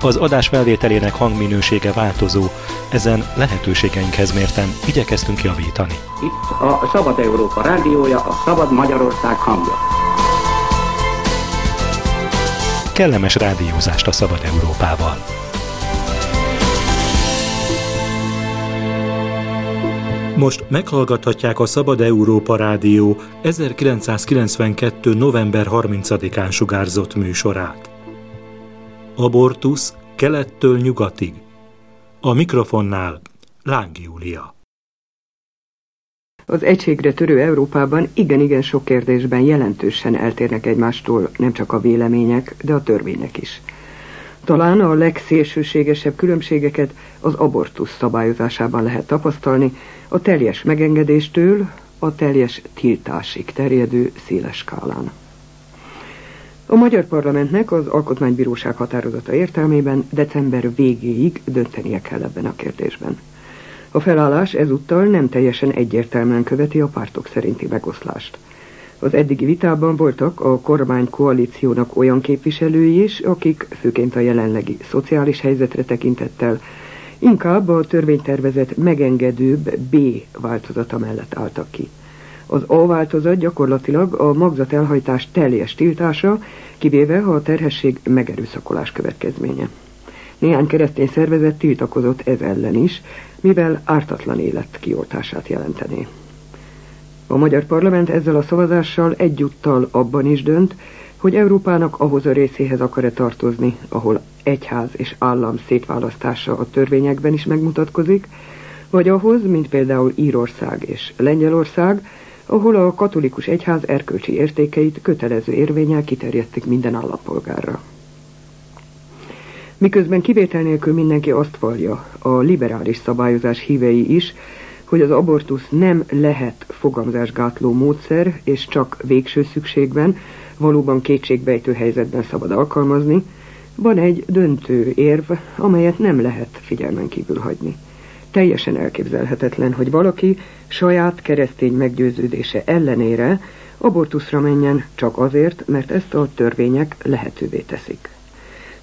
Az adás felvételének hangminősége változó, ezen lehetőségeinkhez mérten igyekeztünk javítani. Itt a Szabad Európa rádiója, a Szabad Magyarország hangja. Kellemes rádiózást a Szabad Európával! Most meghallgathatják a Szabad Európa Rádió 1992. november 30-án sugárzott műsorát. Abortusz kelettől nyugatig. A mikrofonnál Láng Júlia. Az egységre törő Európában igen-igen sok kérdésben jelentősen eltérnek egymástól nem csak a vélemények, de a törvények is. Talán a legszélsőségesebb különbségeket az abortusz szabályozásában lehet tapasztalni, a teljes megengedéstől a teljes tiltásig terjedő széles skálán. A Magyar Parlamentnek az Alkotmánybíróság határozata értelmében december végéig döntenie kell ebben a kérdésben. A felállás ezúttal nem teljesen egyértelműen követi a pártok szerinti megoszlást. Az eddigi vitában voltak a kormánykoalíciónak olyan képviselői is, akik főként a jelenlegi szociális helyzetre tekintettel inkább a törvénytervezet megengedőbb B változata mellett álltak ki. Az A változat gyakorlatilag a magzat elhajtás teljes tiltása, kivéve ha a terhesség megerőszakolás következménye. Néhány keresztény szervezet tiltakozott ez ellen is, mivel ártatlan élet kioltását jelentené. A magyar parlament ezzel a szavazással egyúttal abban is dönt, hogy Európának ahhoz a részéhez akar-e tartozni, ahol egyház és állam szétválasztása a törvényekben is megmutatkozik, vagy ahhoz, mint például Írország és Lengyelország, ahol a katolikus egyház erkölcsi értékeit kötelező érvényel kiterjedték minden állampolgárra. Miközben kivétel nélkül mindenki azt vallja, a liberális szabályozás hívei is, hogy az abortusz nem lehet fogamzásgátló módszer, és csak végső szükségben, valóban kétségbejtő helyzetben szabad alkalmazni, van egy döntő érv, amelyet nem lehet figyelmen kívül hagyni. Teljesen elképzelhetetlen, hogy valaki saját keresztény meggyőződése ellenére abortuszra menjen csak azért, mert ezt a törvények lehetővé teszik.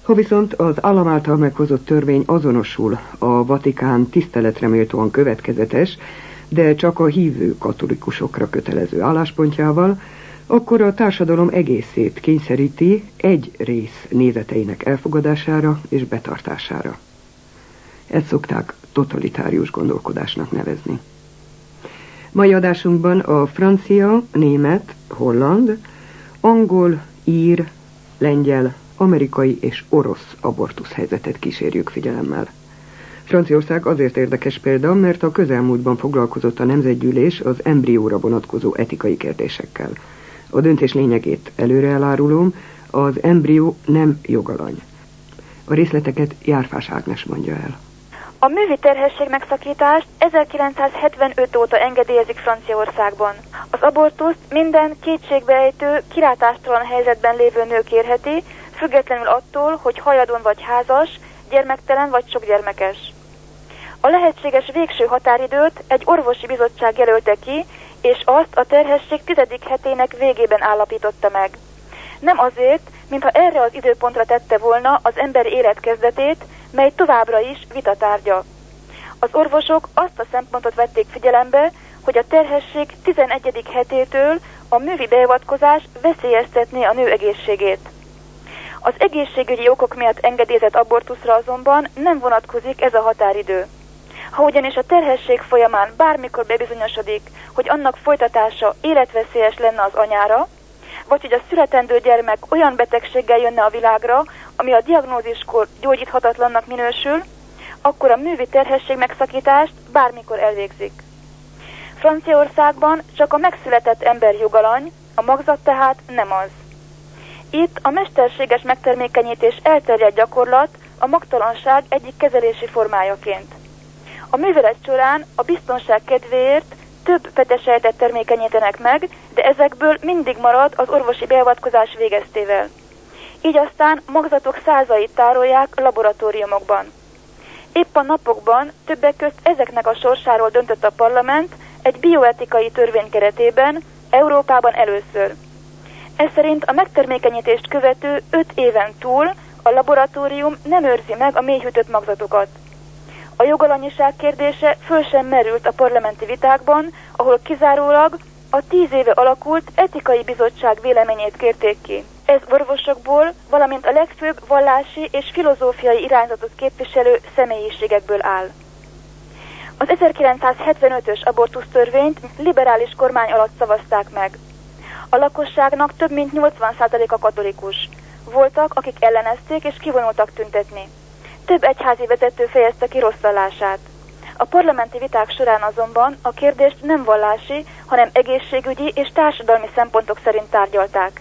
Ha viszont az állam által meghozott törvény azonosul a Vatikán tiszteletreméltóan következetes, de csak a hívő katolikusokra kötelező álláspontjával, akkor a társadalom egészét kényszeríti egy rész nézeteinek elfogadására és betartására. Ezt szokták totalitárius gondolkodásnak nevezni. Mai adásunkban a francia, német, holland, angol, ír, lengyel, amerikai és orosz abortusz helyzetet kísérjük figyelemmel. Franciaország azért érdekes példa, mert a közelmúltban foglalkozott a nemzetgyűlés az embrióra vonatkozó etikai kérdésekkel. A döntés lényegét előre elárulom, az embrió nem jogalany. A részleteket Járfás Ágnes mondja el. A művi terhesség megszakítást 1975 óta engedélyezik Franciaországban. Az abortuszt minden kétségbeejtő, kilátástalan helyzetben lévő nő kérheti, függetlenül attól, hogy hajadon vagy házas, gyermektelen vagy sok gyermekes. A lehetséges végső határidőt egy orvosi bizottság jelölte ki, és azt a terhesség tizedik hetének végében állapította meg. Nem azért, mintha erre az időpontra tette volna az emberi élet kezdetét, mely továbbra is vitatárgya. Az orvosok azt a szempontot vették figyelembe, hogy a terhesség 11. hetétől a művi beavatkozás veszélyeztetné a nő egészségét. Az egészségügyi okok miatt engedélyezett abortuszra azonban nem vonatkozik ez a határidő. Ha ugyanis a terhesség folyamán bármikor bebizonyosodik, hogy annak folytatása életveszélyes lenne az anyára, vagy hogy a születendő gyermek olyan betegséggel jönne a világra, ami a diagnóziskor gyógyíthatatlannak minősül, akkor a művi terhesség megszakítást bármikor elvégzik. Franciaországban csak a megszületett ember jogalany, a magzat tehát nem az. Itt a mesterséges megtermékenyítés elterjedt gyakorlat a magtalanság egyik kezelési formájaként. A művelet során a biztonság kedvéért több petesejtet termékenyítenek meg, de ezekből mindig marad az orvosi beavatkozás végeztével. Így aztán magzatok százait tárolják laboratóriumokban. Épp a napokban többek közt ezeknek a sorsáról döntött a parlament egy bioetikai törvény keretében, Európában először. Ez szerint a megtermékenyítést követő 5 éven túl a laboratórium nem őrzi meg a mélyhűtött magzatokat. A jogalanyiság kérdése föl sem merült a parlamenti vitákban, ahol kizárólag a tíz éve alakult etikai bizottság véleményét kérték ki. Ez orvosokból, valamint a legfőbb vallási és filozófiai irányzatot képviselő személyiségekből áll. Az 1975-ös abortusztörvényt liberális kormány alatt szavazták meg. A lakosságnak több mint 80%-a katolikus. Voltak, akik ellenezték és kivonultak tüntetni. Több egyházi vezető fejezte ki rosszallását. A parlamenti viták során azonban a kérdést nem vallási, hanem egészségügyi és társadalmi szempontok szerint tárgyalták.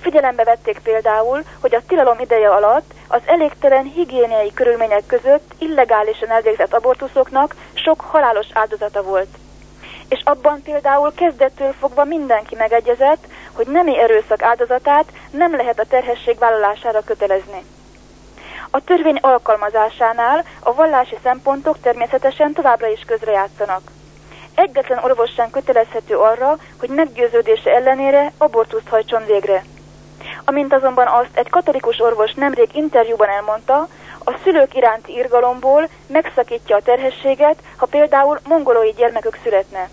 Figyelembe vették például, hogy a tilalom ideje alatt az elégtelen higiéniai körülmények között illegálisan elvégzett abortuszoknak sok halálos áldozata volt. És abban például kezdettől fogva mindenki megegyezett, hogy nemi erőszak áldozatát nem lehet a terhesség vállalására kötelezni. A törvény alkalmazásánál a vallási szempontok természetesen továbbra is közrejátszanak. Egyetlen orvos sem kötelezhető arra, hogy meggyőződése ellenére abortuszt hajtson végre. Amint azonban azt egy katolikus orvos nemrég interjúban elmondta, a szülők iránti irgalomból megszakítja a terhességet, ha például mongolói gyermekük születne.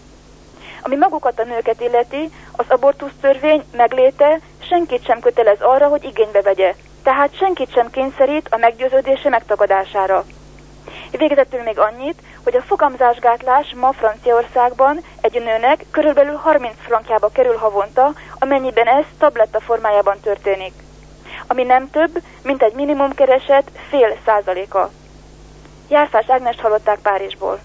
Ami magukat a nőket illeti, az abortusz törvény megléte senkit sem kötelez arra, hogy igénybe vegye, tehát senkit sem kényszerít a meggyőződése megtagadására. Végezetül még annyit, hogy a fogamzásgátlás ma Franciaországban egy nőnek körülbelül 30 frankjába kerül havonta, amennyiben ez tabletta formájában történik. Ami nem több, mint egy minimum kereset fél százaléka. Járfás Ágnest hallották Párizsból.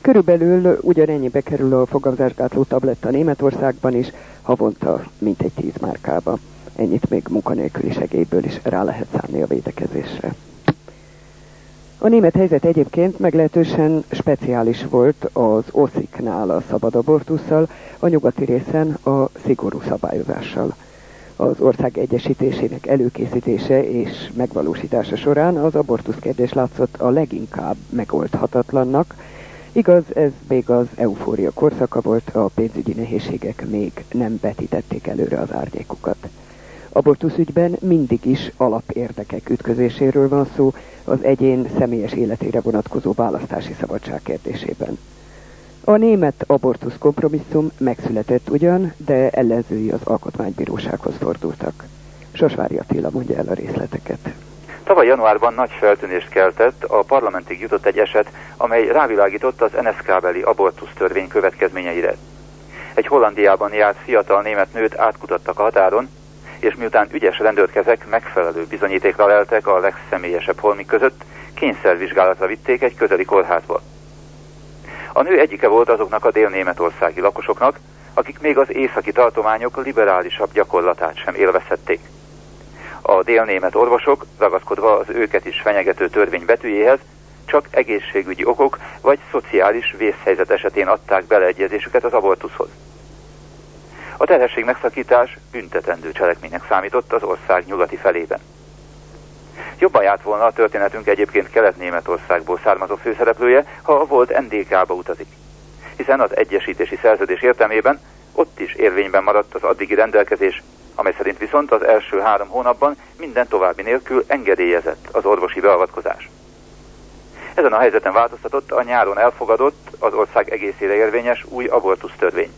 Körülbelül ugyanennyibe kerül a fogamzásgátló tabletta Németországban is, havonta mintegy 10 márkába. Ennyit még munkanélküli segélyből is rá lehet számni a védekezésre. A német helyzet egyébként meglehetősen speciális volt az osziknál a szabad abortussal, a nyugati részen a szigorú szabályozással. Az ország egyesítésének előkészítése és megvalósítása során az abortusz kérdés látszott a leginkább megoldhatatlannak. Igaz, ez még az eufória korszaka volt, a pénzügyi nehézségek még nem vetítették előre az árnyékukat. Abortuszügyben mindig is alapérdekek ütközéséről van szó az egyén személyes életére vonatkozó választási szabadság kérdésében. A német abortusz kompromisszum megszületett ugyan, de ellenzői az alkotmánybírósághoz fordultak. Sosvári Attila mondja el a részleteket. Tavaly januárban nagy feltűnést keltett, a parlamentig jutott egy eset, amely rávilágított az NSK-beli abortusz törvény következményeire. Egy Hollandiában járt fiatal német nőt átkutattak a határon, és miután ügyes rendőrkezek megfelelő bizonyítékra leltek a legszemélyesebb holmik között, kényszervizsgálatra vitték egy közeli kórházba. A nő egyike volt azoknak a dél-németországi lakosoknak, akik még az északi tartományok liberálisabb gyakorlatát sem élvezhették. A délnémet orvosok, ragaszkodva az őket is fenyegető törvény betűjéhez, csak egészségügyi okok vagy szociális vészhelyzet esetén adták beleegyezésüket az abortuszhoz. A terhesség megszakítás büntetendő cselekménynek számított az ország nyugati felében. Jobban járt volna a történetünk egyébként Kelet-Németországból származó főszereplője, ha volt NDK-ba utazik. Hiszen az egyesítési szerződés értelmében ott is érvényben maradt az addigi rendelkezés, amely szerint viszont az első három hónapban minden további nélkül engedélyezett az orvosi beavatkozás. Ezen a helyzeten változtatott a nyáron elfogadott, az ország egészére érvényes új abortusz törvény.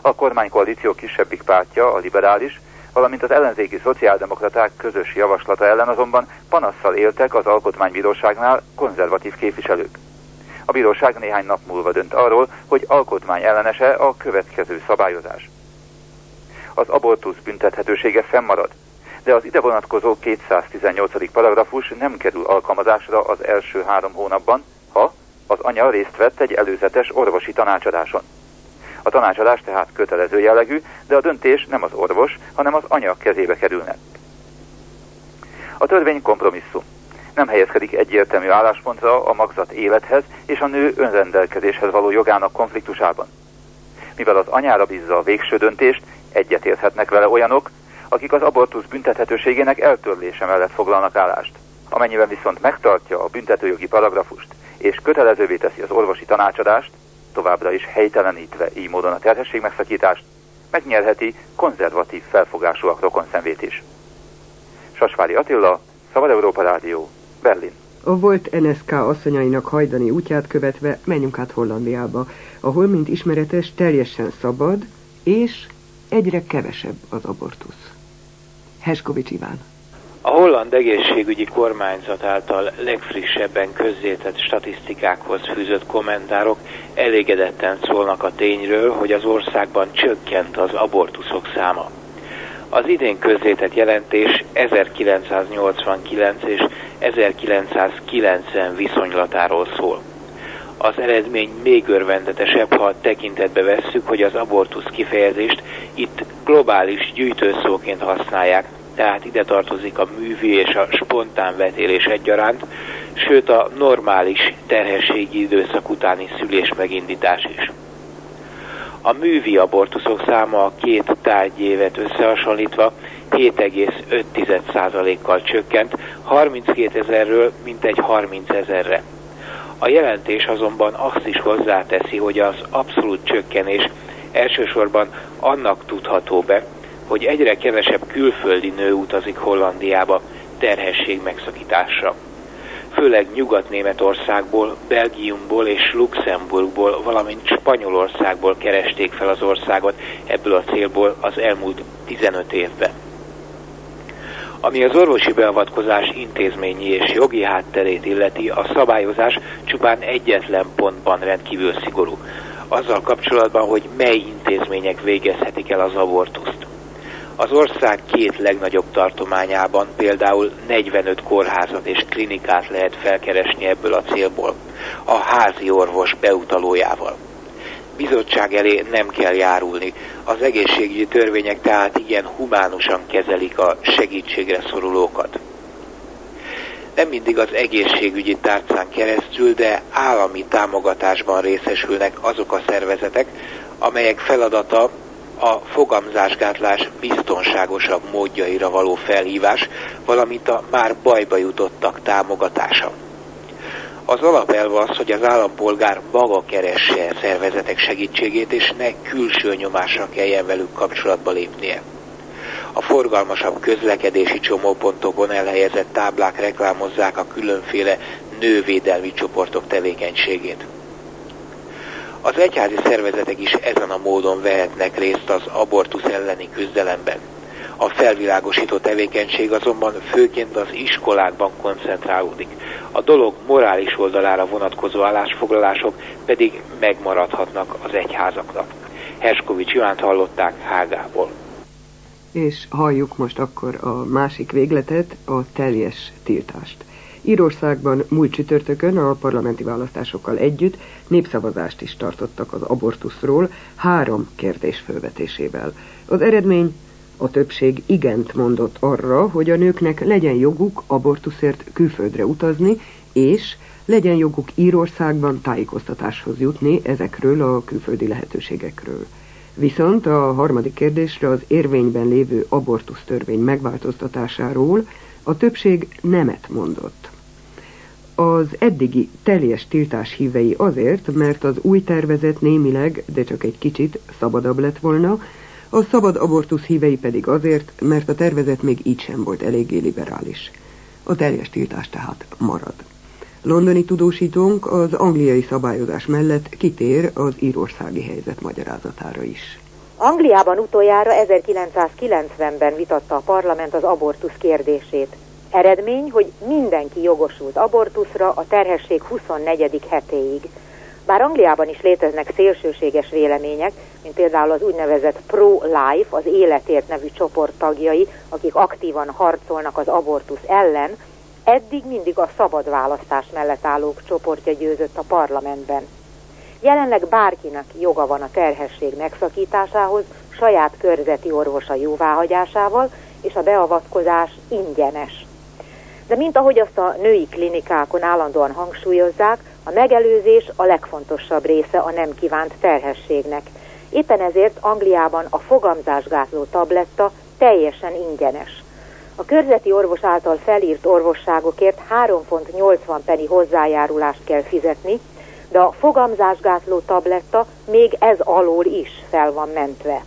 A kormánykoalíció kisebbik pártja, a liberális, valamint az ellenzéki szociáldemokraták közös javaslata ellen azonban panasszal éltek az alkotmánybíróságnál konzervatív képviselők. A bíróság néhány nap múlva dönt arról, hogy alkotmány ellenese a következő szabályozás. Az abortusz büntethetősége fennmarad, de az ide vonatkozó 218. paragrafus nem kerül alkalmazásra az első három hónapban, ha az anya részt vett egy előzetes orvosi tanácsadáson. A tanácsadás tehát kötelező jellegű, de a döntés nem az orvos, hanem az anya kezébe kerülne. A törvény kompromisszum. nem helyezkedik egyértelmű álláspontra a magzat élethez és a nő önrendelkezéshez való jogának konfliktusában. Mivel az anyára bízza a végső döntést, egyetérthetnek vele olyanok, akik az abortusz büntethetőségének eltörlése mellett foglalnak állást. Amennyiben viszont megtartja a büntetőjogi paragrafust és kötelezővé teszi az orvosi tanácsadást, továbbra is helytelenítve így módon a terhesség megszakítást, megnyerheti konzervatív felfogásúak rokonszenvét is. Sasvári Attila, Szabad Európa Rádió, Berlin. A volt NSK asszonyainak hajdani útját követve menjünk át Hollandiába, ahol, mint ismeretes, teljesen szabad, és egyre kevesebb az abortusz. Heskovics Iván. A holland egészségügyi kormányzat által legfrissebben közzétett statisztikákhoz fűzött kommentárok elégedetten szólnak a tényről, hogy az országban csökkent az abortuszok száma. Az idén közzétett jelentés 1989 és 1990 viszonylatáról szól. Az eredmény még örvendetesebb, ha tekintetbe vesszük, hogy az abortusz kifejezést itt globális gyűjtőszóként használják, tehát ide tartozik a művi és a spontán vetélés egyaránt, sőt a normális terhességi időszak utáni szülés megindítás is. A művi abortuszok száma a két tárgyévet összehasonlítva 7,5%-kal csökkent, 32 ezerről mintegy 30 ezerre. A jelentés azonban azt is hozzáteszi, hogy az abszolút csökkenés elsősorban annak tudható be, hogy egyre kevesebb külföldi nő utazik Hollandiába terhesség megszakításra. Főleg Nyugat-Németországból, Belgiumból és Luxemburgból, valamint Spanyolországból keresték fel az országot ebből a célból az elmúlt 15 évben. Ami az orvosi beavatkozás intézményi és jogi hátterét illeti, a szabályozás csupán egyetlen pontban rendkívül szigorú. Azzal kapcsolatban, hogy mely intézmények végezhetik el az abortuszt. Az ország két legnagyobb tartományában például 45 kórházat és klinikát lehet felkeresni ebből a célból, a házi orvos beutalójával. Bizottság elé nem kell járulni, az egészségügyi törvények tehát igen humánusan kezelik a segítségre szorulókat. Nem mindig az egészségügyi tárcán keresztül, de állami támogatásban részesülnek azok a szervezetek, amelyek feladata a fogamzásgátlás biztonságosabb módjaira való felhívás, valamint a már bajba jutottak támogatása. Az alapelv az, hogy az állampolgár maga keresse szervezetek segítségét, és ne külső nyomásra kelljen velük kapcsolatba lépnie. A forgalmasabb közlekedési csomópontokon elhelyezett táblák reklámozzák a különféle nővédelmi csoportok tevékenységét. Az egyházi szervezetek is ezen a módon vehetnek részt az abortusz elleni küzdelemben. A felvilágosító tevékenység azonban főként az iskolákban koncentrálódik. A dolog morális oldalára vonatkozó állásfoglalások pedig megmaradhatnak az egyházaknak. Herskovics Ivánt hallották Hágából. És halljuk most akkor a másik végletet, a teljes tiltást. Írországban múlt csütörtökön a parlamenti választásokkal együtt népszavazást is tartottak az abortuszról három kérdés fölvetésével. Az eredmény a többség igent mondott arra, hogy a nőknek legyen joguk abortuszért külföldre utazni, és legyen joguk Írországban tájékoztatáshoz jutni ezekről a külföldi lehetőségekről. Viszont a harmadik kérdésre az érvényben lévő abortusz törvény megváltoztatásáról a többség nemet mondott. Az eddigi teljes tiltás hívei azért, mert az új tervezet némileg, de csak egy kicsit szabadabb lett volna, a szabad abortusz hívei pedig azért, mert a tervezet még így sem volt eléggé liberális. A teljes tiltás tehát marad. Londoni tudósítónk az angliai szabályozás mellett kitér az írországi helyzet magyarázatára is. Angliában utoljára 1990-ben vitatta a parlament az abortusz kérdését. Eredmény, hogy mindenki jogosult abortuszra a terhesség 24. hetéig. Bár Angliában is léteznek szélsőséges vélemények, mint például az úgynevezett pro-life, az életért nevű csoport tagjai, akik aktívan harcolnak az abortusz ellen, eddig mindig a szabad választás mellett állók csoportja győzött a parlamentben. Jelenleg bárkinek joga van a terhesség megszakításához, saját körzeti orvosa jóváhagyásával, és a beavatkozás ingyenes. De mint ahogy azt a női klinikákon állandóan hangsúlyozzák, a megelőzés a legfontosabb része a nem kívánt terhességnek. Éppen ezért Angliában a fogamzásgátló tabletta teljesen ingyenes. A körzeti orvos által felírt orvosságokért 3 font 80 penny hozzájárulást kell fizetni, de a fogamzásgátló tabletta még ez alól is fel van mentve.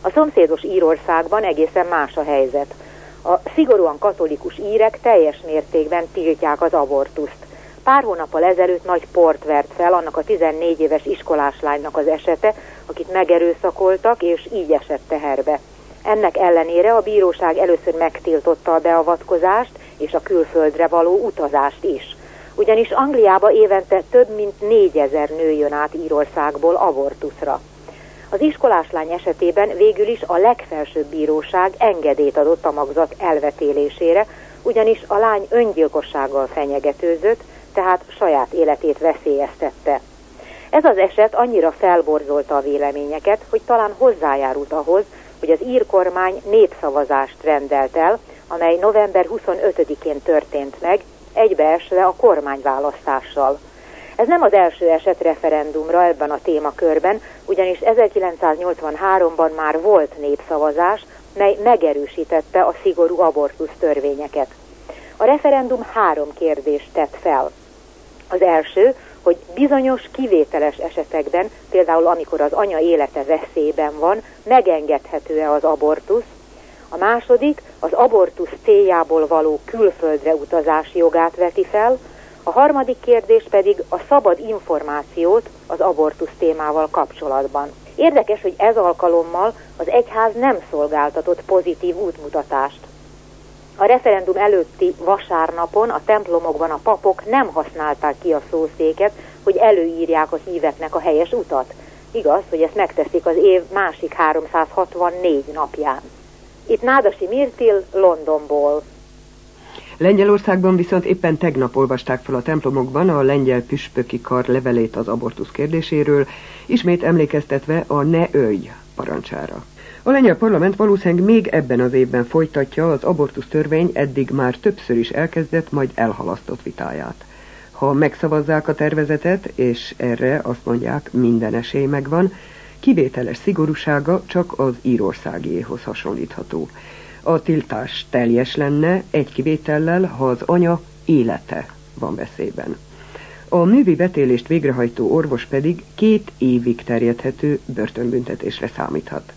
A szomszédos Írországban egészen más a helyzet. A szigorúan katolikus írek teljes mértékben tiltják az abortuszt. Pár hónappal ezelőtt nagy port vert fel annak a 14 éves iskolás lánynak az esete, akit megerőszakoltak, és így esett teherbe. Ennek ellenére a bíróság először megtiltotta a beavatkozást és a külföldre való utazást is. Ugyanis Angliába évente több mint négyezer nő jön át Írországból abortuszra. Az iskoláslány esetében végül is a legfelsőbb bíróság engedélyt adott a magzat elvetélésére, ugyanis a lány öngyilkossággal fenyegetőzött, tehát saját életét veszélyeztette. Ez az eset annyira felborzolta a véleményeket, hogy talán hozzájárult ahhoz, hogy az ír kormány népszavazást rendelt el, amely november 25-én történt meg, egybeesve a kormányválasztással. Ez nem az első eset referendumra ebben a témakörben, ugyanis 1983-ban már volt népszavazás, mely megerősítette a szigorú abortusz törvényeket. A referendum három kérdést tett fel. Az első, hogy bizonyos kivételes esetekben, például amikor az anya élete veszélyben van, megengedhető-e az abortusz. A második az abortusz céljából való külföldre utazás jogát veti fel, a harmadik kérdés pedig a szabad információt az abortusz témával kapcsolatban. Érdekes, hogy ez alkalommal az egyház nem szolgáltatott pozitív útmutatást. A referendum előtti vasárnapon a templomokban a papok nem használták ki a szószéket, hogy előírják a híveknek a helyes utat. Igaz, hogy ezt megteszik az év másik 364 napján. Itt Nádasi Mirtil, Londonból. Lengyelországban viszont éppen tegnap olvasták fel a templomokban a lengyel püspöki kar levelét az abortusz kérdéséről, ismét emlékeztetve a ne ölj parancsára. A lengyel parlament valószínűleg még ebben az évben folytatja az abortusz törvény eddig már többször is elkezdett, majd elhalasztott vitáját. Ha megszavazzák a tervezetet, és erre azt mondják, minden esély megvan, kivételes szigorúsága csak az írországiéhoz hasonlítható. A tiltás teljes lenne egy kivétellel, ha az anya élete van veszélyben. A művi betélést végrehajtó orvos pedig két évig terjedhető börtönbüntetésre számíthat.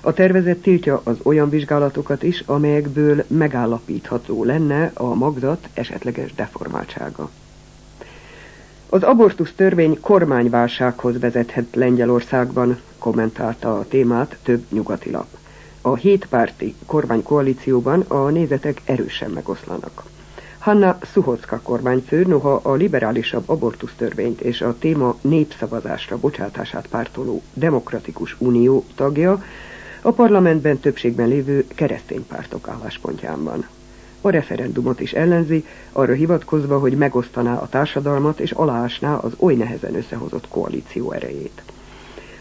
A tervezet tiltja az olyan vizsgálatokat is, amelyekből megállapítható lenne a magzat esetleges deformáltsága. Az abortusz törvény kormányválsághoz vezethet Lengyelországban, kommentálta a témát több nyugati lap. A hétpárti kormánykoalícióban a nézetek erősen megoszlanak. Hanna Szuhocka kormányfő, noha a liberálisabb abortusz törvényt és a téma népszavazásra bocsátását pártoló Demokratikus Unió tagja, a parlamentben többségben lévő keresztény pártok álláspontján van. A referendumot is ellenzi, arra hivatkozva, hogy megosztaná a társadalmat és aláásná az oly nehezen összehozott koalíció erejét.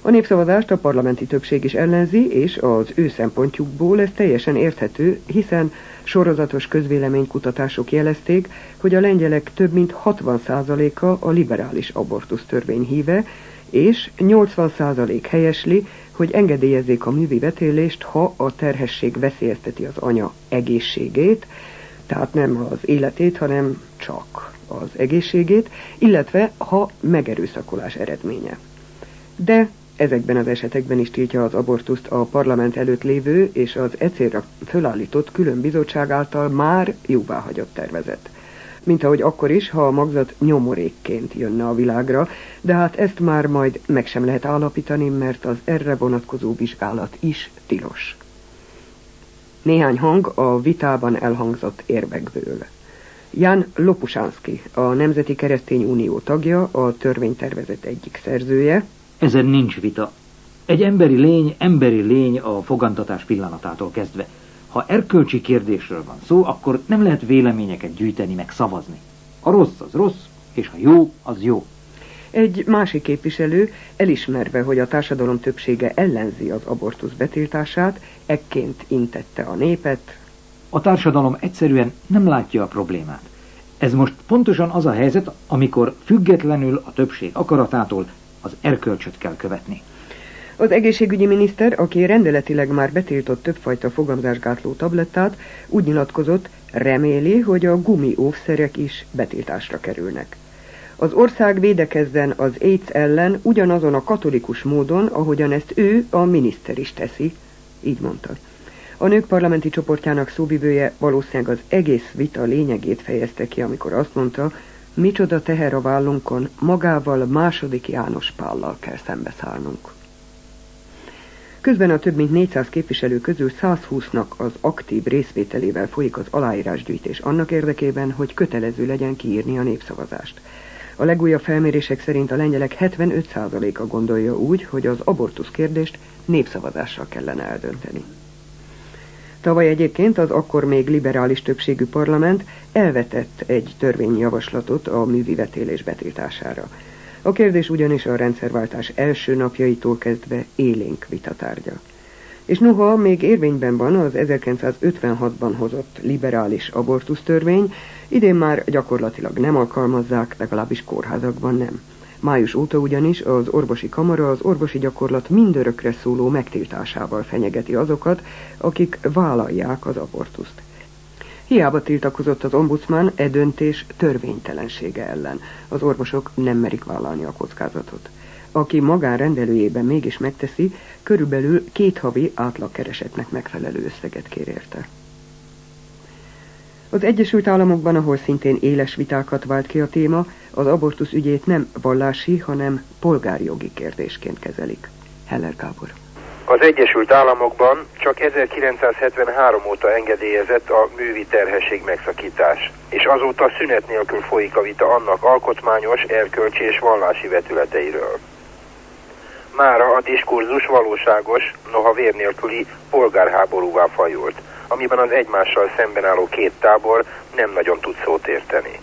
A népszavazást a parlamenti többség is ellenzi, és az ő szempontjukból ez teljesen érthető, hiszen sorozatos közvéleménykutatások jelezték, hogy a lengyelek több mint 60%-a a liberális abortusz törvény híve, és 80% helyesli, hogy engedélyezzék a művi vetélést, ha a terhesség veszélyezteti az anya egészségét, tehát nem az életét, hanem csak az egészségét, illetve ha megerőszakolás eredménye. De ezekben az esetekben is tiltja az abortuszt a parlament előtt lévő és az ecélra fölállított külön bizottság által már jóváhagyott tervezet mint ahogy akkor is, ha a magzat nyomorékként jönne a világra, de hát ezt már majd meg sem lehet állapítani, mert az erre vonatkozó vizsgálat is tilos. Néhány hang a vitában elhangzott érvekből. Jan Lopusánszki, a Nemzeti Keresztény Unió tagja, a törvénytervezet egyik szerzője. Ezen nincs vita. Egy emberi lény, emberi lény a fogantatás pillanatától kezdve. Ha erkölcsi kérdésről van szó, akkor nem lehet véleményeket gyűjteni, meg szavazni. A rossz az rossz, és a jó az jó. Egy másik képviselő, elismerve, hogy a társadalom többsége ellenzi az abortusz betiltását, ekként intette a népet. A társadalom egyszerűen nem látja a problémát. Ez most pontosan az a helyzet, amikor függetlenül a többség akaratától az erkölcsöt kell követni. Az egészségügyi miniszter, aki rendeletileg már betiltott többfajta fogamzásgátló tablettát, úgy nyilatkozott, reméli, hogy a gumi óvszerek is betiltásra kerülnek. Az ország védekezzen az AIDS ellen ugyanazon a katolikus módon, ahogyan ezt ő, a miniszter is teszi, így mondta. A nők parlamenti csoportjának szóvivője valószínűleg az egész vita lényegét fejezte ki, amikor azt mondta, micsoda teher a vállunkon, magával második János Pállal kell szembeszállnunk. Közben a több mint 400 képviselő közül 120-nak az aktív részvételével folyik az aláírásgyűjtés annak érdekében, hogy kötelező legyen kiírni a népszavazást. A legújabb felmérések szerint a lengyelek 75%-a gondolja úgy, hogy az abortusz kérdést népszavazással kellene eldönteni. Tavaly egyébként az akkor még liberális többségű parlament elvetett egy törvényjavaslatot a művivetélés betiltására. A kérdés ugyanis a rendszerváltás első napjaitól kezdve élénk vitatárgya. És noha még érvényben van az 1956-ban hozott liberális abortusztörvény, idén már gyakorlatilag nem alkalmazzák, legalábbis kórházakban nem. Május óta ugyanis az orvosi kamara az orvosi gyakorlat mindörökre szóló megtiltásával fenyegeti azokat, akik vállalják az abortuszt. Hiába tiltakozott az ombudsman e döntés törvénytelensége ellen. Az orvosok nem merik vállalni a kockázatot. Aki magánrendelőjében mégis megteszi, körülbelül két havi átlagkeresetnek megfelelő összeget kér érte. Az Egyesült Államokban, ahol szintén éles vitákat vált ki a téma, az abortusz ügyét nem vallási, hanem polgárjogi kérdésként kezelik. Heller Gábor. Az Egyesült Államokban csak 1973 óta engedélyezett a művi terhesség megszakítás, és azóta szünet nélkül folyik a vita annak alkotmányos, erkölcsi és vallási vetületeiről. Mára a diskurzus valóságos, noha vér nélküli polgárháborúvá fajult, amiben az egymással szemben álló két tábor nem nagyon tud szót érteni.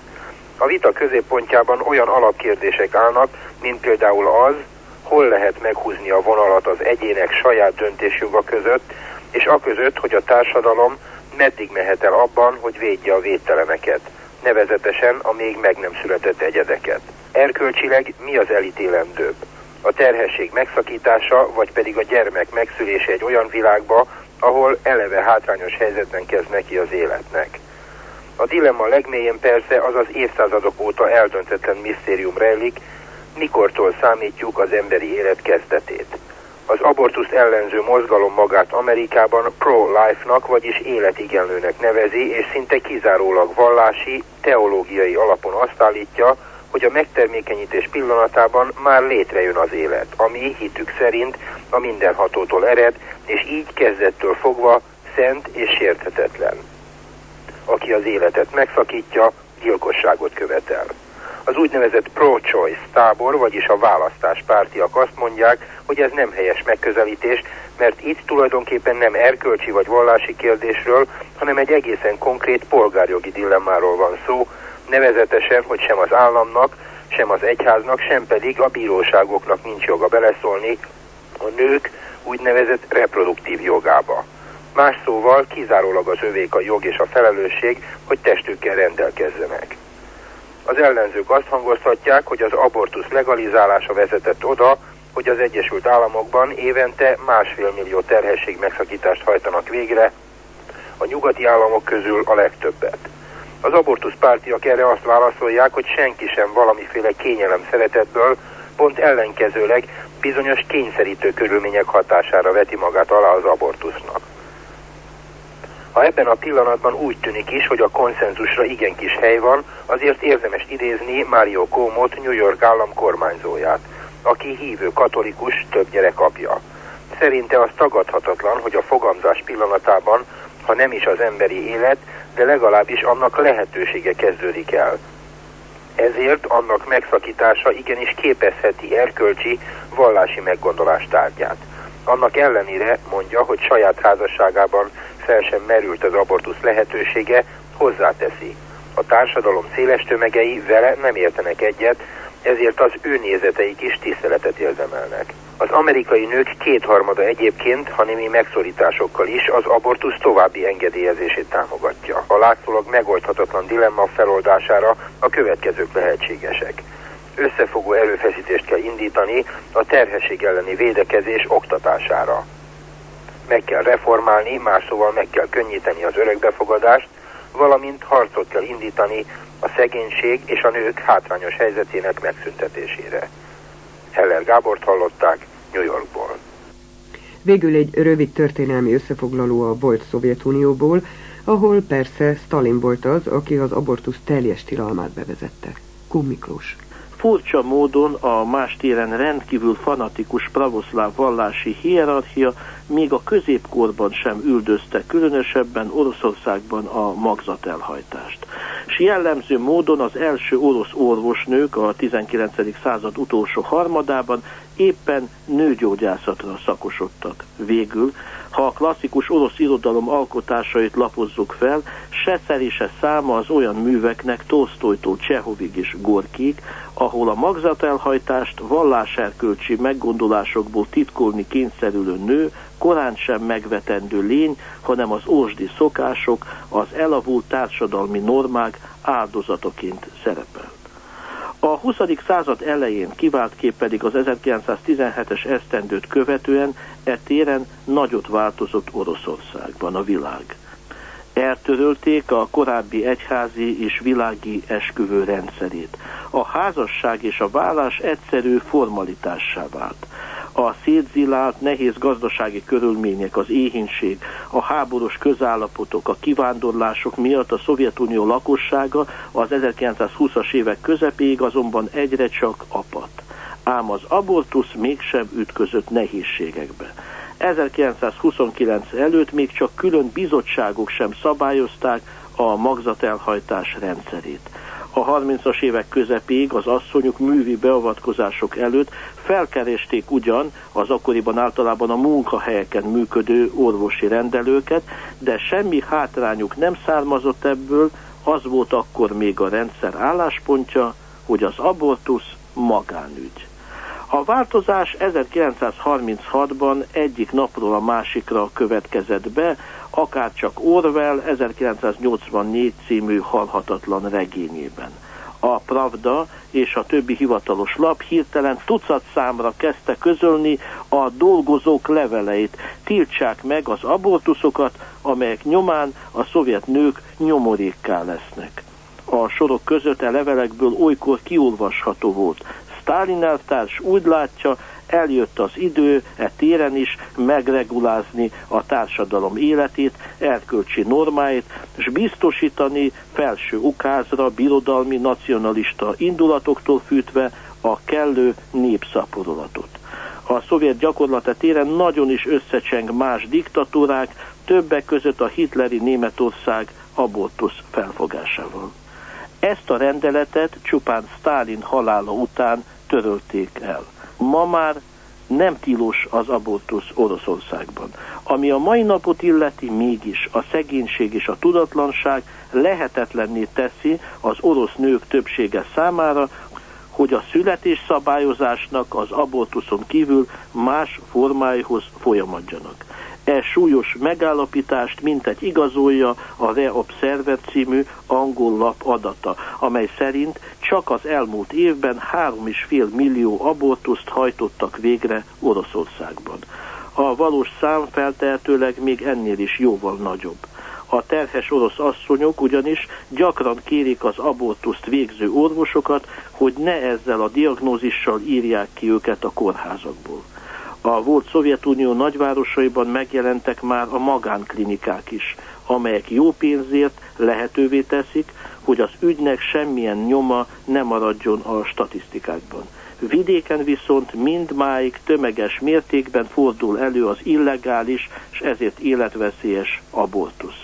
A vita középpontjában olyan alapkérdések állnak, mint például az, hol lehet meghúzni a vonalat az egyének saját döntésjoga között, és a között, hogy a társadalom meddig mehet el abban, hogy védje a védteleneket, nevezetesen a még meg nem született egyedeket. Erkölcsileg mi az elítélendőbb? A terhesség megszakítása, vagy pedig a gyermek megszülése egy olyan világba, ahol eleve hátrányos helyzetben kezd neki az életnek. A dilemma legmélyén persze az az évszázadok óta eldöntetlen misztérium rejlik, mikortól számítjuk az emberi élet kezdetét. Az abortuszt ellenző mozgalom magát Amerikában pro-life-nak, vagyis életigenlőnek nevezi, és szinte kizárólag vallási, teológiai alapon azt állítja, hogy a megtermékenyítés pillanatában már létrejön az élet, ami hitük szerint a mindenhatótól ered, és így kezdettől fogva szent és sérthetetlen. Aki az életet megszakítja, gyilkosságot követel. Az úgynevezett pro-choice tábor, vagyis a választáspártiak azt mondják, hogy ez nem helyes megközelítés, mert itt tulajdonképpen nem erkölcsi vagy vallási kérdésről, hanem egy egészen konkrét polgárjogi dilemmáról van szó, nevezetesen, hogy sem az államnak, sem az egyháznak, sem pedig a bíróságoknak nincs joga beleszólni a nők úgynevezett reproduktív jogába. Más szóval kizárólag az övék a jog és a felelősség, hogy testükkel rendelkezzenek. Az ellenzők azt hangoztatják, hogy az abortusz legalizálása vezetett oda, hogy az Egyesült Államokban évente másfél millió terhesség megszakítást hajtanak végre, a nyugati államok közül a legtöbbet. Az abortusz pártiak erre azt válaszolják, hogy senki sem valamiféle kényelem szeretetből, pont ellenkezőleg bizonyos kényszerítő körülmények hatására veti magát alá az abortusznak. Ha ebben a pillanatban úgy tűnik is, hogy a konszenzusra igen kis hely van, azért érdemes idézni Mario Cuomo-t, New York állam kormányzóját, aki hívő katolikus, több gyerek apja. Szerinte az tagadhatatlan, hogy a fogamzás pillanatában, ha nem is az emberi élet, de legalábbis annak lehetősége kezdődik el. Ezért annak megszakítása igenis képezheti erkölcsi, vallási meggondolás tárgyát. Annak ellenére mondja, hogy saját házasságában fel sem merült az abortusz lehetősége, hozzáteszi. A társadalom széles tömegei vele nem értenek egyet, ezért az ő nézeteik is tiszteletet érdemelnek. Az amerikai nők kétharmada egyébként, ha némi megszorításokkal is, az abortusz további engedélyezését támogatja. A látszólag megoldhatatlan dilemma feloldására a következők lehetségesek. Összefogó erőfeszítést kell indítani a terhesség elleni védekezés oktatására. Meg kell reformálni, más szóval meg kell könnyíteni az örökbefogadást, valamint harcot kell indítani a szegénység és a nők hátrányos helyzetének megszüntetésére. Heller Gábort hallották New Yorkból. Végül egy rövid történelmi összefoglaló a volt Szovjetunióból, ahol persze Stalin volt az, aki az abortusz teljes tilalmát bevezette. Kum Miklós. Furcsa módon a más téren rendkívül fanatikus pravoszláv vallási hierarchia még a középkorban sem üldözte, különösebben Oroszországban a magzatelhajtást. És jellemző módon az első orosz orvosnők a 19. század utolsó harmadában éppen nőgyógyászatra szakosodtak. Végül, ha a klasszikus orosz irodalom alkotásait lapozzuk fel, se szeri se száma az olyan műveknek Tolsztojtól Csehovig és Gorkig, ahol a magzatelhajtást valláserkölcsi meggondolásokból titkolni kényszerülő nő korán sem megvetendő lény, hanem az ósdi szokások, az elavult társadalmi normák áldozatoként szerepel. A 20. század elején kivált kép pedig az 1917-es esztendőt követően e téren nagyot változott Oroszországban a világ. Eltörölték a korábbi egyházi és világi esküvő rendszerét. A házasság és a vállás egyszerű formalitássá vált a szétzilált, nehéz gazdasági körülmények, az éhínség, a háborús közállapotok, a kivándorlások miatt a Szovjetunió lakossága az 1920-as évek közepéig azonban egyre csak apat. Ám az abortusz mégsem ütközött nehézségekbe. 1929 előtt még csak külön bizottságok sem szabályozták a magzatelhajtás rendszerét a 30-as évek közepéig az asszonyok művi beavatkozások előtt felkeresték ugyan az akkoriban általában a munkahelyeken működő orvosi rendelőket, de semmi hátrányuk nem származott ebből, az volt akkor még a rendszer álláspontja, hogy az abortusz magánügy. A változás 1936-ban egyik napról a másikra következett be, akár csak Orwell 1984 című halhatatlan regényében. A Pravda és a többi hivatalos lap hirtelen tucat számra kezdte közölni a dolgozók leveleit. Tiltsák meg az abortuszokat, amelyek nyomán a szovjet nők nyomorékká lesznek. A sorok között a levelekből olykor kiolvasható volt. Stalin elvtárs úgy látja, eljött az idő e téren is megregulázni a társadalom életét, erkölcsi normáit, és biztosítani felső ukázra, birodalmi, nacionalista indulatoktól fűtve a kellő népszaporulatot. A szovjet gyakorlata téren nagyon is összecseng más diktatúrák, többek között a hitleri Németország abortusz felfogásával. Ezt a rendeletet csupán Stálin halála után törölték el ma már nem tilos az abortusz Oroszországban. Ami a mai napot illeti, mégis a szegénység és a tudatlanság lehetetlenné teszi az orosz nők többsége számára, hogy a születés szabályozásnak az abortuszon kívül más formáihoz folyamadjanak. E súlyos megállapítást mintegy igazolja a Reobserver című angol lap adata, amely szerint csak az elmúlt évben 3,5 millió abortuszt hajtottak végre Oroszországban. A valós szám feltehetőleg még ennél is jóval nagyobb. A terhes orosz asszonyok ugyanis gyakran kérik az abortuszt végző orvosokat, hogy ne ezzel a diagnózissal írják ki őket a kórházakból a volt Szovjetunió nagyvárosaiban megjelentek már a magánklinikák is, amelyek jó pénzért lehetővé teszik, hogy az ügynek semmilyen nyoma ne maradjon a statisztikákban. Vidéken viszont mindmáig tömeges mértékben fordul elő az illegális és ezért életveszélyes abortusz.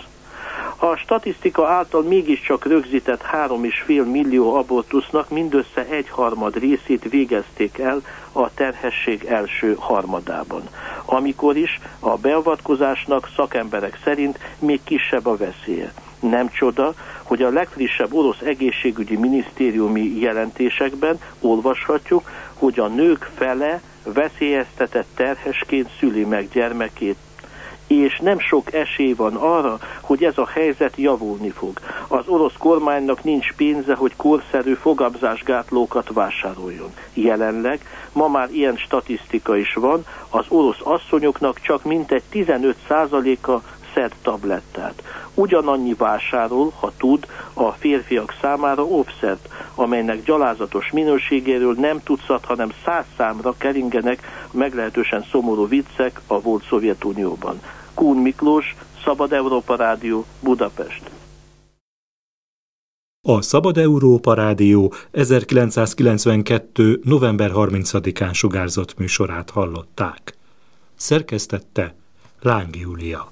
A statisztika által mégiscsak rögzített 3,5 millió abortusznak mindössze egy harmad részét végezték el a terhesség első harmadában, amikor is a beavatkozásnak szakemberek szerint még kisebb a veszélye. Nem csoda, hogy a legfrissebb orosz egészségügyi minisztériumi jelentésekben olvashatjuk, hogy a nők fele veszélyeztetett terhesként szüli meg gyermekét és nem sok esély van arra, hogy ez a helyzet javulni fog. Az orosz kormánynak nincs pénze, hogy korszerű fogabzásgátlókat vásároljon. Jelenleg ma már ilyen statisztika is van, az orosz asszonyoknak csak mintegy 15%-a szed tablettát. Ugyanannyi vásárol, ha tud, a férfiak számára offset, amelynek gyalázatos minőségéről nem tucat, hanem száz számra keringenek meglehetősen szomorú viccek a volt Szovjetunióban. Kún Miklós, Szabad Európa Rádió, Budapest. A Szabad Európa Rádió 1992. november 30-án sugárzott műsorát hallották. Szerkesztette Láng Júlia.